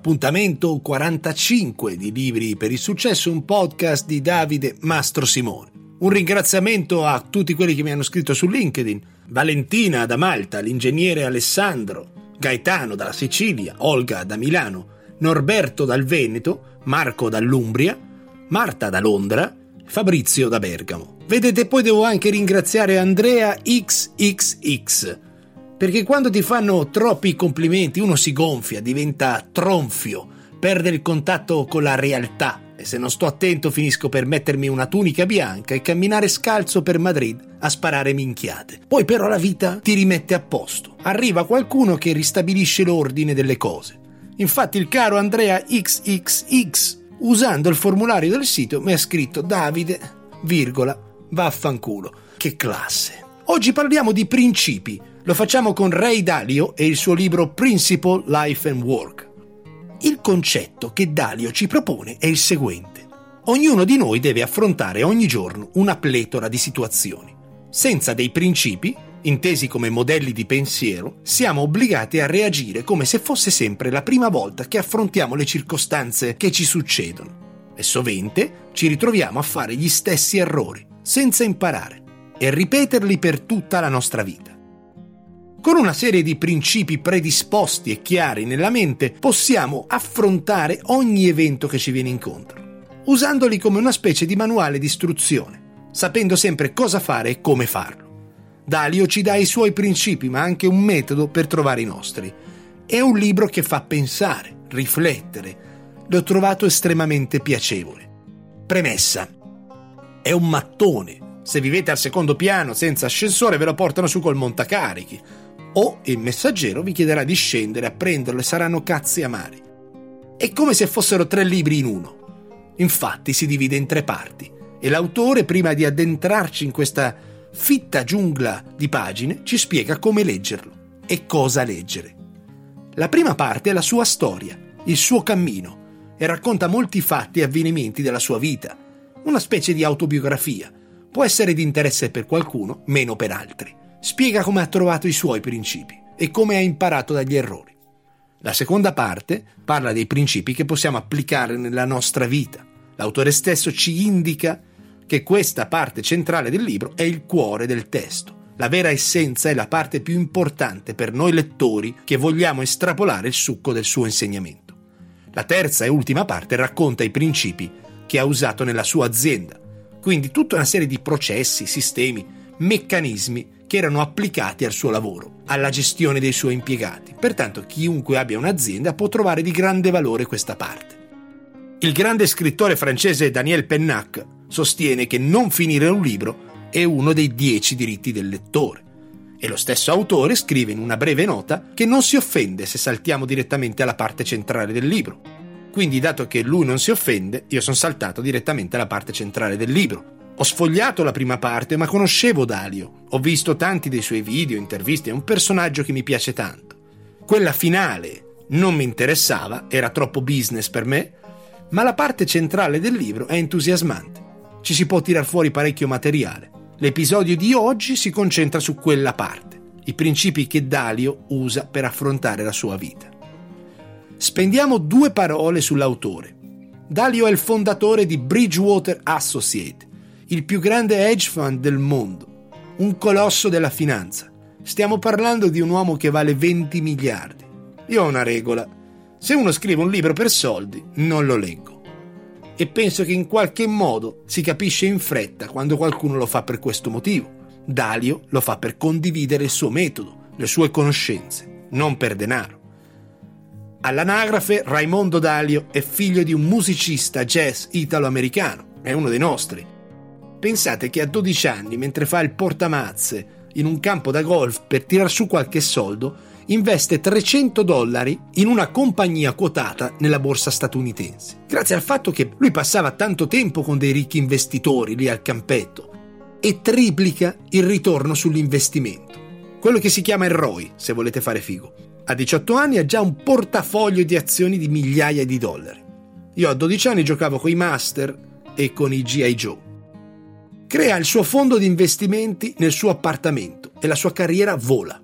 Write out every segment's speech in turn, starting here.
appuntamento 45 di Libri per il Successo, un podcast di Davide Mastro Simone. Un ringraziamento a tutti quelli che mi hanno scritto su LinkedIn, Valentina da Malta, l'ingegnere Alessandro, Gaetano dalla Sicilia, Olga da Milano, Norberto dal Veneto, Marco dall'Umbria, Marta da Londra, Fabrizio da Bergamo. Vedete, poi devo anche ringraziare Andrea XXX perché quando ti fanno troppi complimenti uno si gonfia, diventa tronfio, perde il contatto con la realtà e se non sto attento finisco per mettermi una tunica bianca e camminare scalzo per Madrid a sparare minchiate. Poi però la vita ti rimette a posto. Arriva qualcuno che ristabilisce l'ordine delle cose. Infatti il caro Andrea XXX, usando il formulario del sito, mi ha scritto Davide, virgola, vaffanculo. Che classe. Oggi parliamo di principi lo facciamo con Ray Dalio e il suo libro Principle, Life and Work. Il concetto che Dalio ci propone è il seguente. Ognuno di noi deve affrontare ogni giorno una pletora di situazioni. Senza dei principi, intesi come modelli di pensiero, siamo obbligati a reagire come se fosse sempre la prima volta che affrontiamo le circostanze che ci succedono. E sovente ci ritroviamo a fare gli stessi errori, senza imparare, e ripeterli per tutta la nostra vita. Con una serie di principi predisposti e chiari nella mente possiamo affrontare ogni evento che ci viene incontro, usandoli come una specie di manuale di istruzione, sapendo sempre cosa fare e come farlo. Dalio ci dà i suoi principi, ma anche un metodo per trovare i nostri. È un libro che fa pensare, riflettere. L'ho trovato estremamente piacevole. Premessa. È un mattone. Se vivete al secondo piano senza ascensore ve lo portano su col montacarichi o il messaggero vi chiederà di scendere a prenderlo e saranno cazzi amari. È come se fossero tre libri in uno. Infatti si divide in tre parti e l'autore, prima di addentrarci in questa fitta giungla di pagine, ci spiega come leggerlo e cosa leggere. La prima parte è la sua storia, il suo cammino, e racconta molti fatti e avvenimenti della sua vita, una specie di autobiografia. Può essere di interesse per qualcuno, meno per altri spiega come ha trovato i suoi principi e come ha imparato dagli errori. La seconda parte parla dei principi che possiamo applicare nella nostra vita. L'autore stesso ci indica che questa parte centrale del libro è il cuore del testo. La vera essenza è la parte più importante per noi lettori che vogliamo estrapolare il succo del suo insegnamento. La terza e ultima parte racconta i principi che ha usato nella sua azienda, quindi tutta una serie di processi, sistemi, meccanismi che erano applicati al suo lavoro, alla gestione dei suoi impiegati. Pertanto chiunque abbia un'azienda può trovare di grande valore questa parte. Il grande scrittore francese Daniel Pennac sostiene che non finire un libro è uno dei dieci diritti del lettore. E lo stesso autore scrive in una breve nota che non si offende se saltiamo direttamente alla parte centrale del libro. Quindi, dato che lui non si offende, io sono saltato direttamente alla parte centrale del libro. Ho sfogliato la prima parte, ma conoscevo Dalio. Ho visto tanti dei suoi video, interviste, è un personaggio che mi piace tanto. Quella finale non mi interessava, era troppo business per me, ma la parte centrale del libro è entusiasmante. Ci si può tirar fuori parecchio materiale. L'episodio di oggi si concentra su quella parte, i principi che Dalio usa per affrontare la sua vita. Spendiamo due parole sull'autore. Dalio è il fondatore di Bridgewater Associate, il più grande hedge fund del mondo, un colosso della finanza. Stiamo parlando di un uomo che vale 20 miliardi. Io ho una regola. Se uno scrive un libro per soldi, non lo leggo. E penso che in qualche modo si capisce in fretta quando qualcuno lo fa per questo motivo. Dalio lo fa per condividere il suo metodo, le sue conoscenze, non per denaro. All'anagrafe Raimondo Dalio è figlio di un musicista jazz italo-americano, è uno dei nostri Pensate che a 12 anni, mentre fa il portamazze in un campo da golf per tirar su qualche soldo, investe 300 dollari in una compagnia quotata nella borsa statunitense. Grazie al fatto che lui passava tanto tempo con dei ricchi investitori lì al campetto e triplica il ritorno sull'investimento. Quello che si chiama il ROI, se volete fare figo. A 18 anni ha già un portafoglio di azioni di migliaia di dollari. Io a 12 anni giocavo con i Master e con i GI Joe crea il suo fondo di investimenti nel suo appartamento e la sua carriera vola.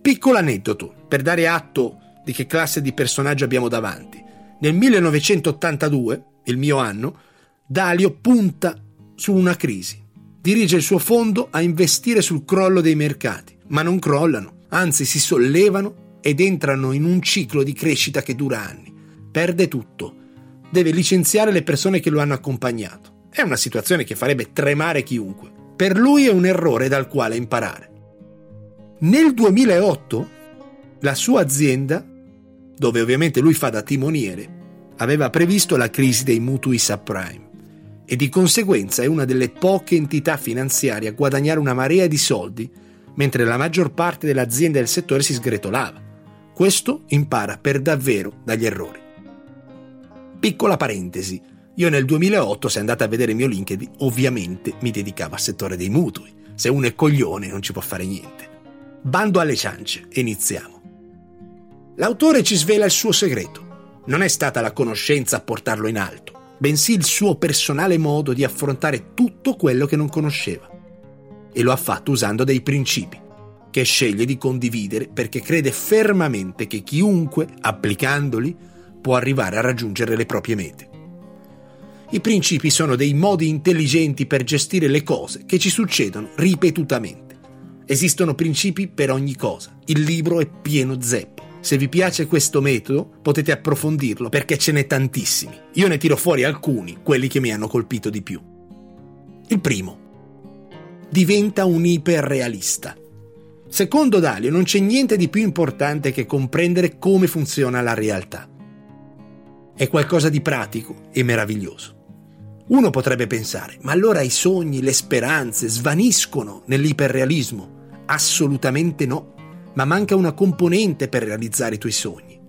Piccolo aneddoto per dare atto di che classe di personaggio abbiamo davanti. Nel 1982, il mio anno, Dalio punta su una crisi. Dirige il suo fondo a investire sul crollo dei mercati, ma non crollano, anzi si sollevano ed entrano in un ciclo di crescita che dura anni. Perde tutto. Deve licenziare le persone che lo hanno accompagnato. È una situazione che farebbe tremare chiunque. Per lui è un errore dal quale imparare. Nel 2008 la sua azienda, dove ovviamente lui fa da timoniere, aveva previsto la crisi dei mutui subprime e di conseguenza è una delle poche entità finanziarie a guadagnare una marea di soldi mentre la maggior parte delle aziende del settore si sgretolava. Questo impara per davvero dagli errori. Piccola parentesi, io nel 2008, se andate a vedere il mio LinkedIn, ovviamente mi dedicavo al settore dei mutui. Se uno è coglione non ci può fare niente. Bando alle ciance, iniziamo. L'autore ci svela il suo segreto. Non è stata la conoscenza a portarlo in alto, bensì il suo personale modo di affrontare tutto quello che non conosceva. E lo ha fatto usando dei principi, che sceglie di condividere perché crede fermamente che chiunque, applicandoli, può arrivare a raggiungere le proprie mete. I principi sono dei modi intelligenti per gestire le cose che ci succedono ripetutamente. Esistono principi per ogni cosa. Il libro è pieno zeppo. Se vi piace questo metodo potete approfondirlo perché ce n'è tantissimi. Io ne tiro fuori alcuni, quelli che mi hanno colpito di più. Il primo. Diventa un iperrealista. Secondo Dalio non c'è niente di più importante che comprendere come funziona la realtà. È qualcosa di pratico e meraviglioso. Uno potrebbe pensare, ma allora i sogni, le speranze svaniscono nell'iperrealismo? Assolutamente no ma manca una componente per realizzare i tuoi sogni.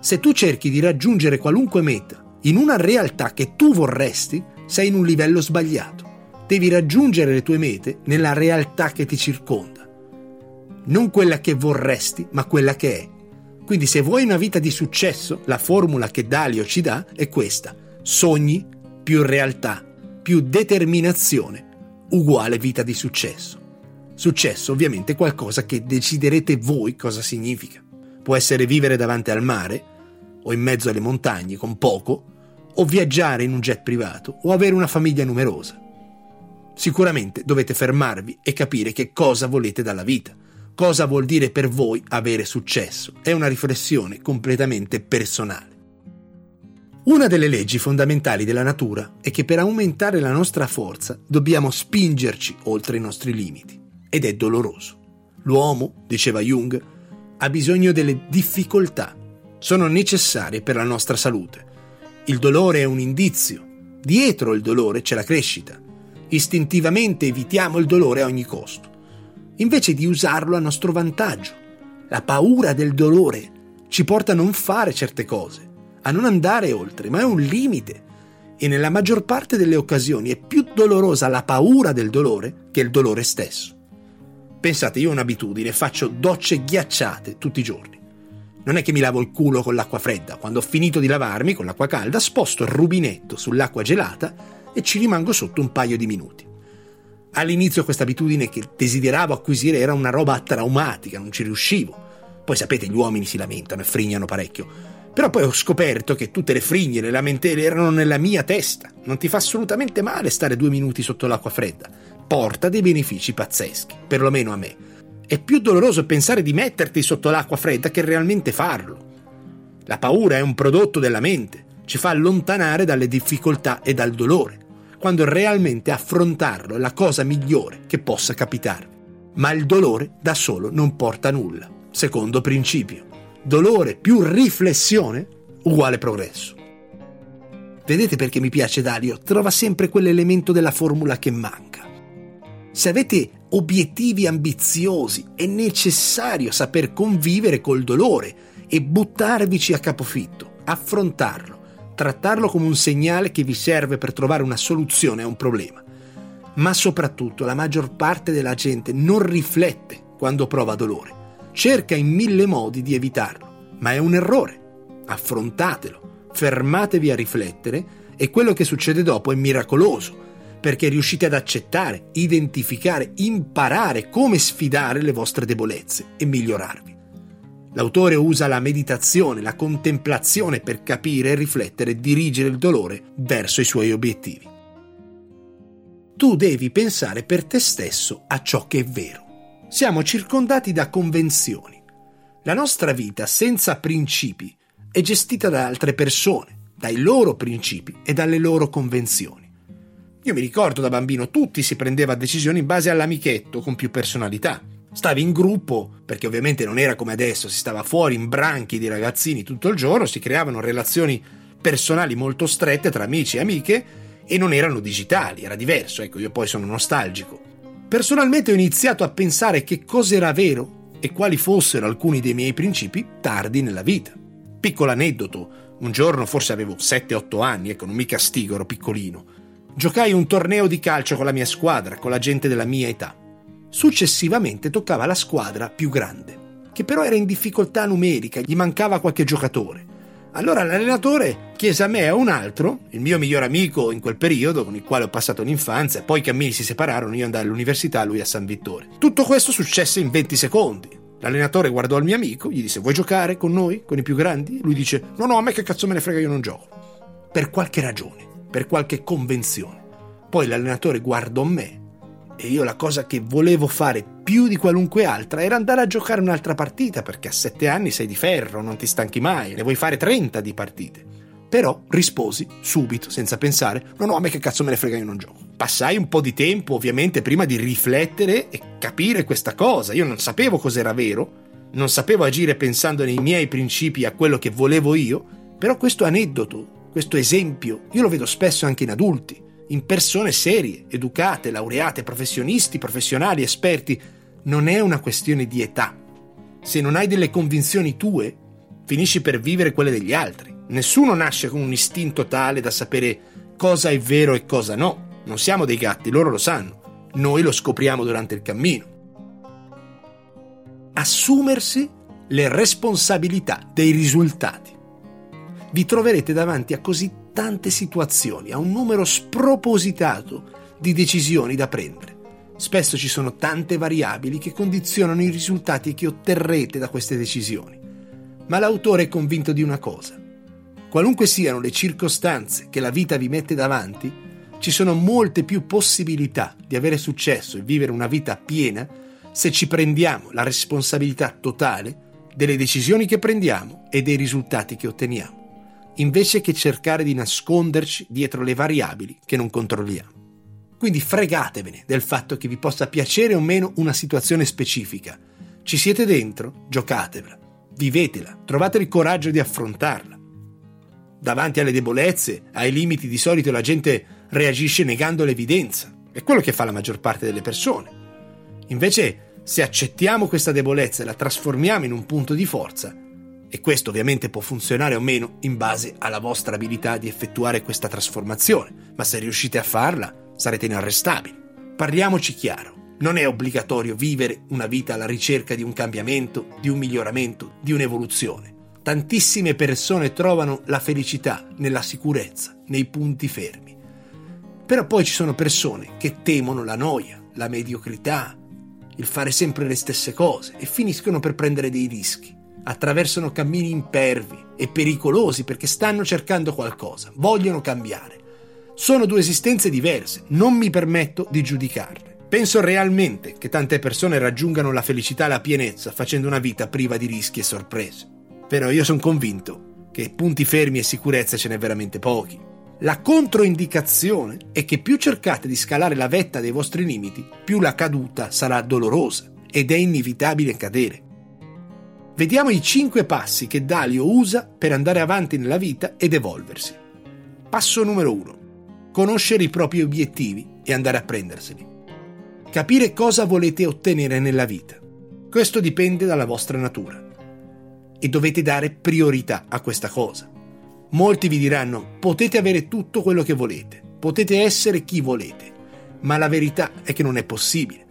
Se tu cerchi di raggiungere qualunque meta in una realtà che tu vorresti, sei in un livello sbagliato. Devi raggiungere le tue mete nella realtà che ti circonda. Non quella che vorresti, ma quella che è. Quindi se vuoi una vita di successo, la formula che Dalio ci dà è questa. Sogni più realtà, più determinazione, uguale vita di successo. Successo ovviamente qualcosa che deciderete voi cosa significa. Può essere vivere davanti al mare, o in mezzo alle montagne con poco, o viaggiare in un jet privato, o avere una famiglia numerosa. Sicuramente dovete fermarvi e capire che cosa volete dalla vita, cosa vuol dire per voi avere successo. È una riflessione completamente personale. Una delle leggi fondamentali della natura è che per aumentare la nostra forza dobbiamo spingerci oltre i nostri limiti ed è doloroso. L'uomo, diceva Jung, ha bisogno delle difficoltà. Sono necessarie per la nostra salute. Il dolore è un indizio. Dietro il dolore c'è la crescita. Istintivamente evitiamo il dolore a ogni costo, invece di usarlo a nostro vantaggio. La paura del dolore ci porta a non fare certe cose, a non andare oltre, ma è un limite. E nella maggior parte delle occasioni è più dolorosa la paura del dolore che il dolore stesso. Pensate, io ho un'abitudine, faccio docce ghiacciate tutti i giorni. Non è che mi lavo il culo con l'acqua fredda, quando ho finito di lavarmi con l'acqua calda sposto il rubinetto sull'acqua gelata e ci rimango sotto un paio di minuti. All'inizio questa abitudine che desideravo acquisire era una roba traumatica, non ci riuscivo. Poi sapete, gli uomini si lamentano e frignano parecchio. Però poi ho scoperto che tutte le frigne, le lamentele erano nella mia testa. Non ti fa assolutamente male stare due minuti sotto l'acqua fredda porta dei benefici pazzeschi, perlomeno a me. È più doloroso pensare di metterti sotto l'acqua fredda che realmente farlo. La paura è un prodotto della mente, ci fa allontanare dalle difficoltà e dal dolore, quando realmente affrontarlo è la cosa migliore che possa capitarvi. Ma il dolore da solo non porta nulla. Secondo principio, dolore più riflessione uguale progresso. Vedete perché mi piace Dario? Trova sempre quell'elemento della formula che manca. Se avete obiettivi ambiziosi, è necessario saper convivere col dolore e buttarvici a capofitto, affrontarlo, trattarlo come un segnale che vi serve per trovare una soluzione a un problema. Ma soprattutto la maggior parte della gente non riflette quando prova dolore, cerca in mille modi di evitarlo, ma è un errore. Affrontatelo, fermatevi a riflettere e quello che succede dopo è miracoloso perché riuscite ad accettare, identificare, imparare come sfidare le vostre debolezze e migliorarvi. L'autore usa la meditazione, la contemplazione per capire, riflettere e dirigere il dolore verso i suoi obiettivi. Tu devi pensare per te stesso a ciò che è vero. Siamo circondati da convenzioni. La nostra vita senza principi è gestita da altre persone, dai loro principi e dalle loro convenzioni. Io mi ricordo da bambino tutti si prendeva decisioni in base all'amichetto con più personalità. Stavi in gruppo, perché ovviamente non era come adesso, si stava fuori in branchi di ragazzini tutto il giorno, si creavano relazioni personali molto strette tra amici e amiche e non erano digitali, era diverso, ecco, io poi sono nostalgico. Personalmente ho iniziato a pensare che cosa era vero e quali fossero alcuni dei miei principi tardi nella vita. Piccolo aneddoto, un giorno forse avevo 7-8 anni, ecco, non mica stigo, ero piccolino. Giocai un torneo di calcio con la mia squadra, con la gente della mia età. Successivamente toccava la squadra più grande, che però era in difficoltà numerica, gli mancava qualche giocatore. Allora l'allenatore chiese a me e a un altro, il mio miglior amico in quel periodo, con il quale ho passato l'infanzia, poi i cammini si separarono, io andai all'università, lui a San Vittore. Tutto questo successe in 20 secondi. L'allenatore guardò il mio amico, gli disse: Vuoi giocare con noi, con i più grandi? Lui dice: No, no, a me che cazzo me ne frega, io non gioco. Per qualche ragione, per qualche convenzione. Poi l'allenatore guardò me e io la cosa che volevo fare più di qualunque altra era andare a giocare un'altra partita, perché a sette anni sei di ferro, non ti stanchi mai, ne vuoi fare 30 di partite. Però risposi subito, senza pensare, no no, a me che cazzo me ne frega, io non gioco. Passai un po' di tempo, ovviamente, prima di riflettere e capire questa cosa. Io non sapevo cos'era vero, non sapevo agire pensando nei miei principi a quello che volevo io, però questo aneddoto, questo esempio, io lo vedo spesso anche in adulti in persone serie, educate, laureate, professionisti, professionali, esperti. Non è una questione di età. Se non hai delle convinzioni tue, finisci per vivere quelle degli altri. Nessuno nasce con un istinto tale da sapere cosa è vero e cosa no. Non siamo dei gatti, loro lo sanno. Noi lo scopriamo durante il cammino. Assumersi le responsabilità dei risultati. Vi troverete davanti a così tante situazioni, a un numero spropositato di decisioni da prendere. Spesso ci sono tante variabili che condizionano i risultati che otterrete da queste decisioni. Ma l'autore è convinto di una cosa. Qualunque siano le circostanze che la vita vi mette davanti, ci sono molte più possibilità di avere successo e vivere una vita piena se ci prendiamo la responsabilità totale delle decisioni che prendiamo e dei risultati che otteniamo invece che cercare di nasconderci dietro le variabili che non controlliamo. Quindi fregatevene del fatto che vi possa piacere o meno una situazione specifica. Ci siete dentro? Giocatevela, vivetela, trovate il coraggio di affrontarla. Davanti alle debolezze, ai limiti, di solito la gente reagisce negando l'evidenza. È quello che fa la maggior parte delle persone. Invece, se accettiamo questa debolezza e la trasformiamo in un punto di forza, e questo ovviamente può funzionare o meno in base alla vostra abilità di effettuare questa trasformazione, ma se riuscite a farla sarete inarrestabili. Parliamoci chiaro, non è obbligatorio vivere una vita alla ricerca di un cambiamento, di un miglioramento, di un'evoluzione. Tantissime persone trovano la felicità nella sicurezza, nei punti fermi. Però poi ci sono persone che temono la noia, la mediocrità, il fare sempre le stesse cose e finiscono per prendere dei rischi attraversano cammini impervi e pericolosi perché stanno cercando qualcosa, vogliono cambiare. Sono due esistenze diverse, non mi permetto di giudicarle. Penso realmente che tante persone raggiungano la felicità e la pienezza facendo una vita priva di rischi e sorprese. Però io sono convinto che punti fermi e sicurezza ce n'è veramente pochi. La controindicazione è che più cercate di scalare la vetta dei vostri limiti, più la caduta sarà dolorosa ed è inevitabile cadere. Vediamo i cinque passi che Dalio usa per andare avanti nella vita ed evolversi. Passo numero uno. Conoscere i propri obiettivi e andare a prenderseli. Capire cosa volete ottenere nella vita. Questo dipende dalla vostra natura. E dovete dare priorità a questa cosa. Molti vi diranno potete avere tutto quello che volete, potete essere chi volete, ma la verità è che non è possibile.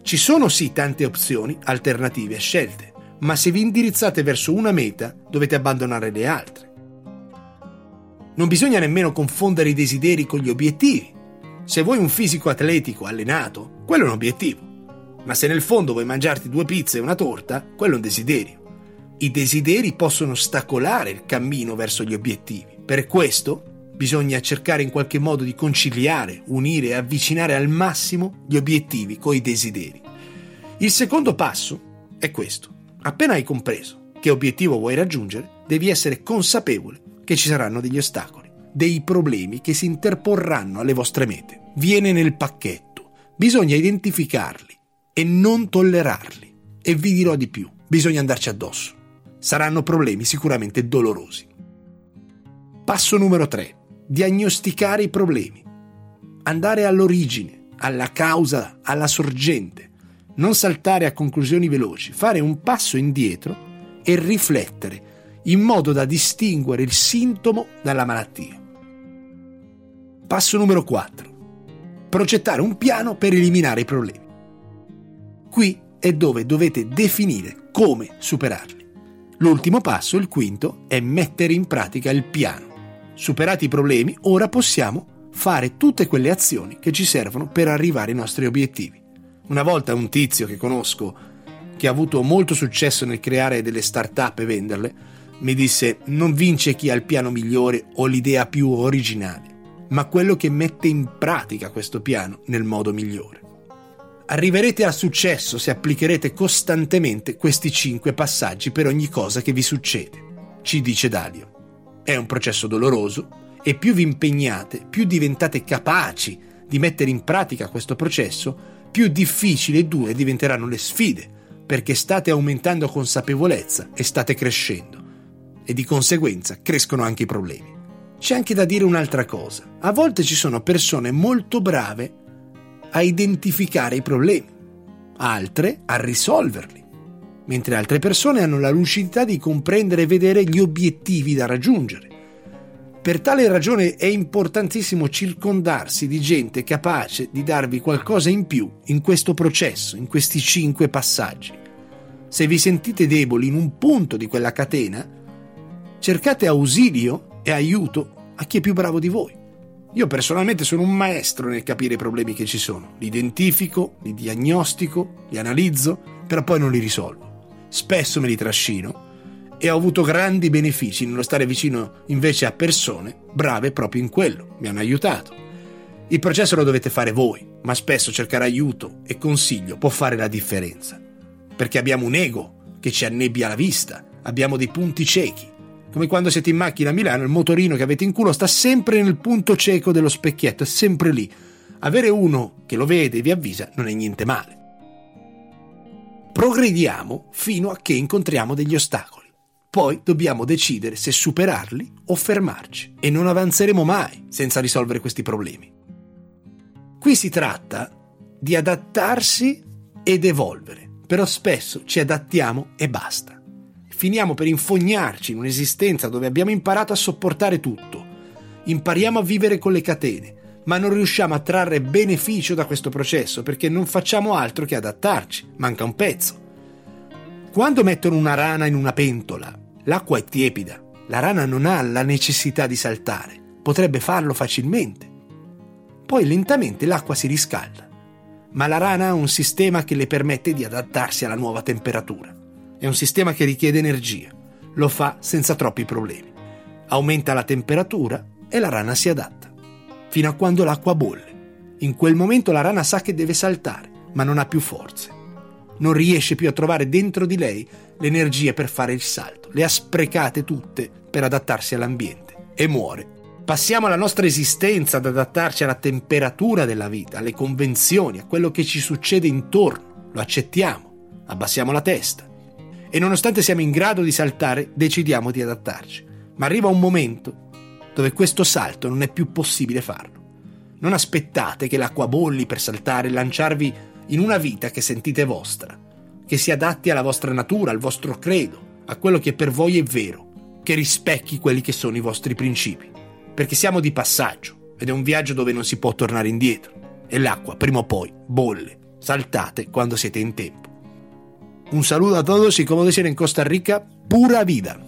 Ci sono sì tante opzioni, alternative e scelte, ma se vi indirizzate verso una meta dovete abbandonare le altre. Non bisogna nemmeno confondere i desideri con gli obiettivi. Se vuoi un fisico atletico allenato, quello è un obiettivo. Ma se nel fondo vuoi mangiarti due pizze e una torta, quello è un desiderio. I desideri possono ostacolare il cammino verso gli obiettivi. Per questo bisogna cercare in qualche modo di conciliare, unire e avvicinare al massimo gli obiettivi con i desideri. Il secondo passo è questo. Appena hai compreso che obiettivo vuoi raggiungere, devi essere consapevole che ci saranno degli ostacoli, dei problemi che si interporranno alle vostre mete. Viene nel pacchetto. Bisogna identificarli e non tollerarli. E vi dirò di più, bisogna andarci addosso saranno problemi sicuramente dolorosi. Passo numero 3. Diagnosticare i problemi. Andare all'origine, alla causa, alla sorgente. Non saltare a conclusioni veloci, fare un passo indietro e riflettere in modo da distinguere il sintomo dalla malattia. Passo numero 4. Progettare un piano per eliminare i problemi. Qui è dove dovete definire come superarli. L'ultimo passo, il quinto, è mettere in pratica il piano. Superati i problemi, ora possiamo fare tutte quelle azioni che ci servono per arrivare ai nostri obiettivi. Una volta un tizio che conosco, che ha avuto molto successo nel creare delle start-up e venderle, mi disse non vince chi ha il piano migliore o l'idea più originale, ma quello che mette in pratica questo piano nel modo migliore. Arriverete al successo se applicherete costantemente questi cinque passaggi per ogni cosa che vi succede, ci dice Dalio. È un processo doloroso e più vi impegnate, più diventate capaci di mettere in pratica questo processo, più difficili e dure diventeranno le sfide, perché state aumentando consapevolezza e state crescendo. E di conseguenza crescono anche i problemi. C'è anche da dire un'altra cosa. A volte ci sono persone molto brave a identificare i problemi, altre a risolverli, mentre altre persone hanno la lucidità di comprendere e vedere gli obiettivi da raggiungere. Per tale ragione è importantissimo circondarsi di gente capace di darvi qualcosa in più in questo processo, in questi cinque passaggi. Se vi sentite deboli in un punto di quella catena, cercate ausilio e aiuto a chi è più bravo di voi. Io personalmente sono un maestro nel capire i problemi che ci sono, li identifico, li diagnostico, li analizzo, però poi non li risolvo. Spesso me li trascino e ho avuto grandi benefici nello stare vicino invece a persone brave proprio in quello, mi hanno aiutato. Il processo lo dovete fare voi, ma spesso cercare aiuto e consiglio può fare la differenza, perché abbiamo un ego che ci annebbia la vista, abbiamo dei punti ciechi come quando siete in macchina a Milano, il motorino che avete in culo sta sempre nel punto cieco dello specchietto, è sempre lì. Avere uno che lo vede e vi avvisa non è niente male. Progrediamo fino a che incontriamo degli ostacoli. Poi dobbiamo decidere se superarli o fermarci e non avanzeremo mai senza risolvere questi problemi. Qui si tratta di adattarsi ed evolvere, però spesso ci adattiamo e basta finiamo per infognarci in un'esistenza dove abbiamo imparato a sopportare tutto. Impariamo a vivere con le catene, ma non riusciamo a trarre beneficio da questo processo perché non facciamo altro che adattarci, manca un pezzo. Quando mettono una rana in una pentola, l'acqua è tiepida, la rana non ha la necessità di saltare, potrebbe farlo facilmente. Poi lentamente l'acqua si riscalda, ma la rana ha un sistema che le permette di adattarsi alla nuova temperatura. È un sistema che richiede energia. Lo fa senza troppi problemi. Aumenta la temperatura e la rana si adatta. Fino a quando l'acqua bolle. In quel momento la rana sa che deve saltare, ma non ha più forze. Non riesce più a trovare dentro di lei le energie per fare il salto. Le ha sprecate tutte per adattarsi all'ambiente e muore. Passiamo la nostra esistenza ad adattarci alla temperatura della vita, alle convenzioni, a quello che ci succede intorno. Lo accettiamo, abbassiamo la testa e nonostante siamo in grado di saltare, decidiamo di adattarci. Ma arriva un momento dove questo salto non è più possibile farlo. Non aspettate che l'acqua bolli per saltare e lanciarvi in una vita che sentite vostra, che si adatti alla vostra natura, al vostro credo, a quello che per voi è vero, che rispecchi quelli che sono i vostri principi. Perché siamo di passaggio ed è un viaggio dove non si può tornare indietro e l'acqua prima o poi bolle. Saltate quando siete in tempo. Un saludo a todos y como dicen en Costa Rica, pura vida.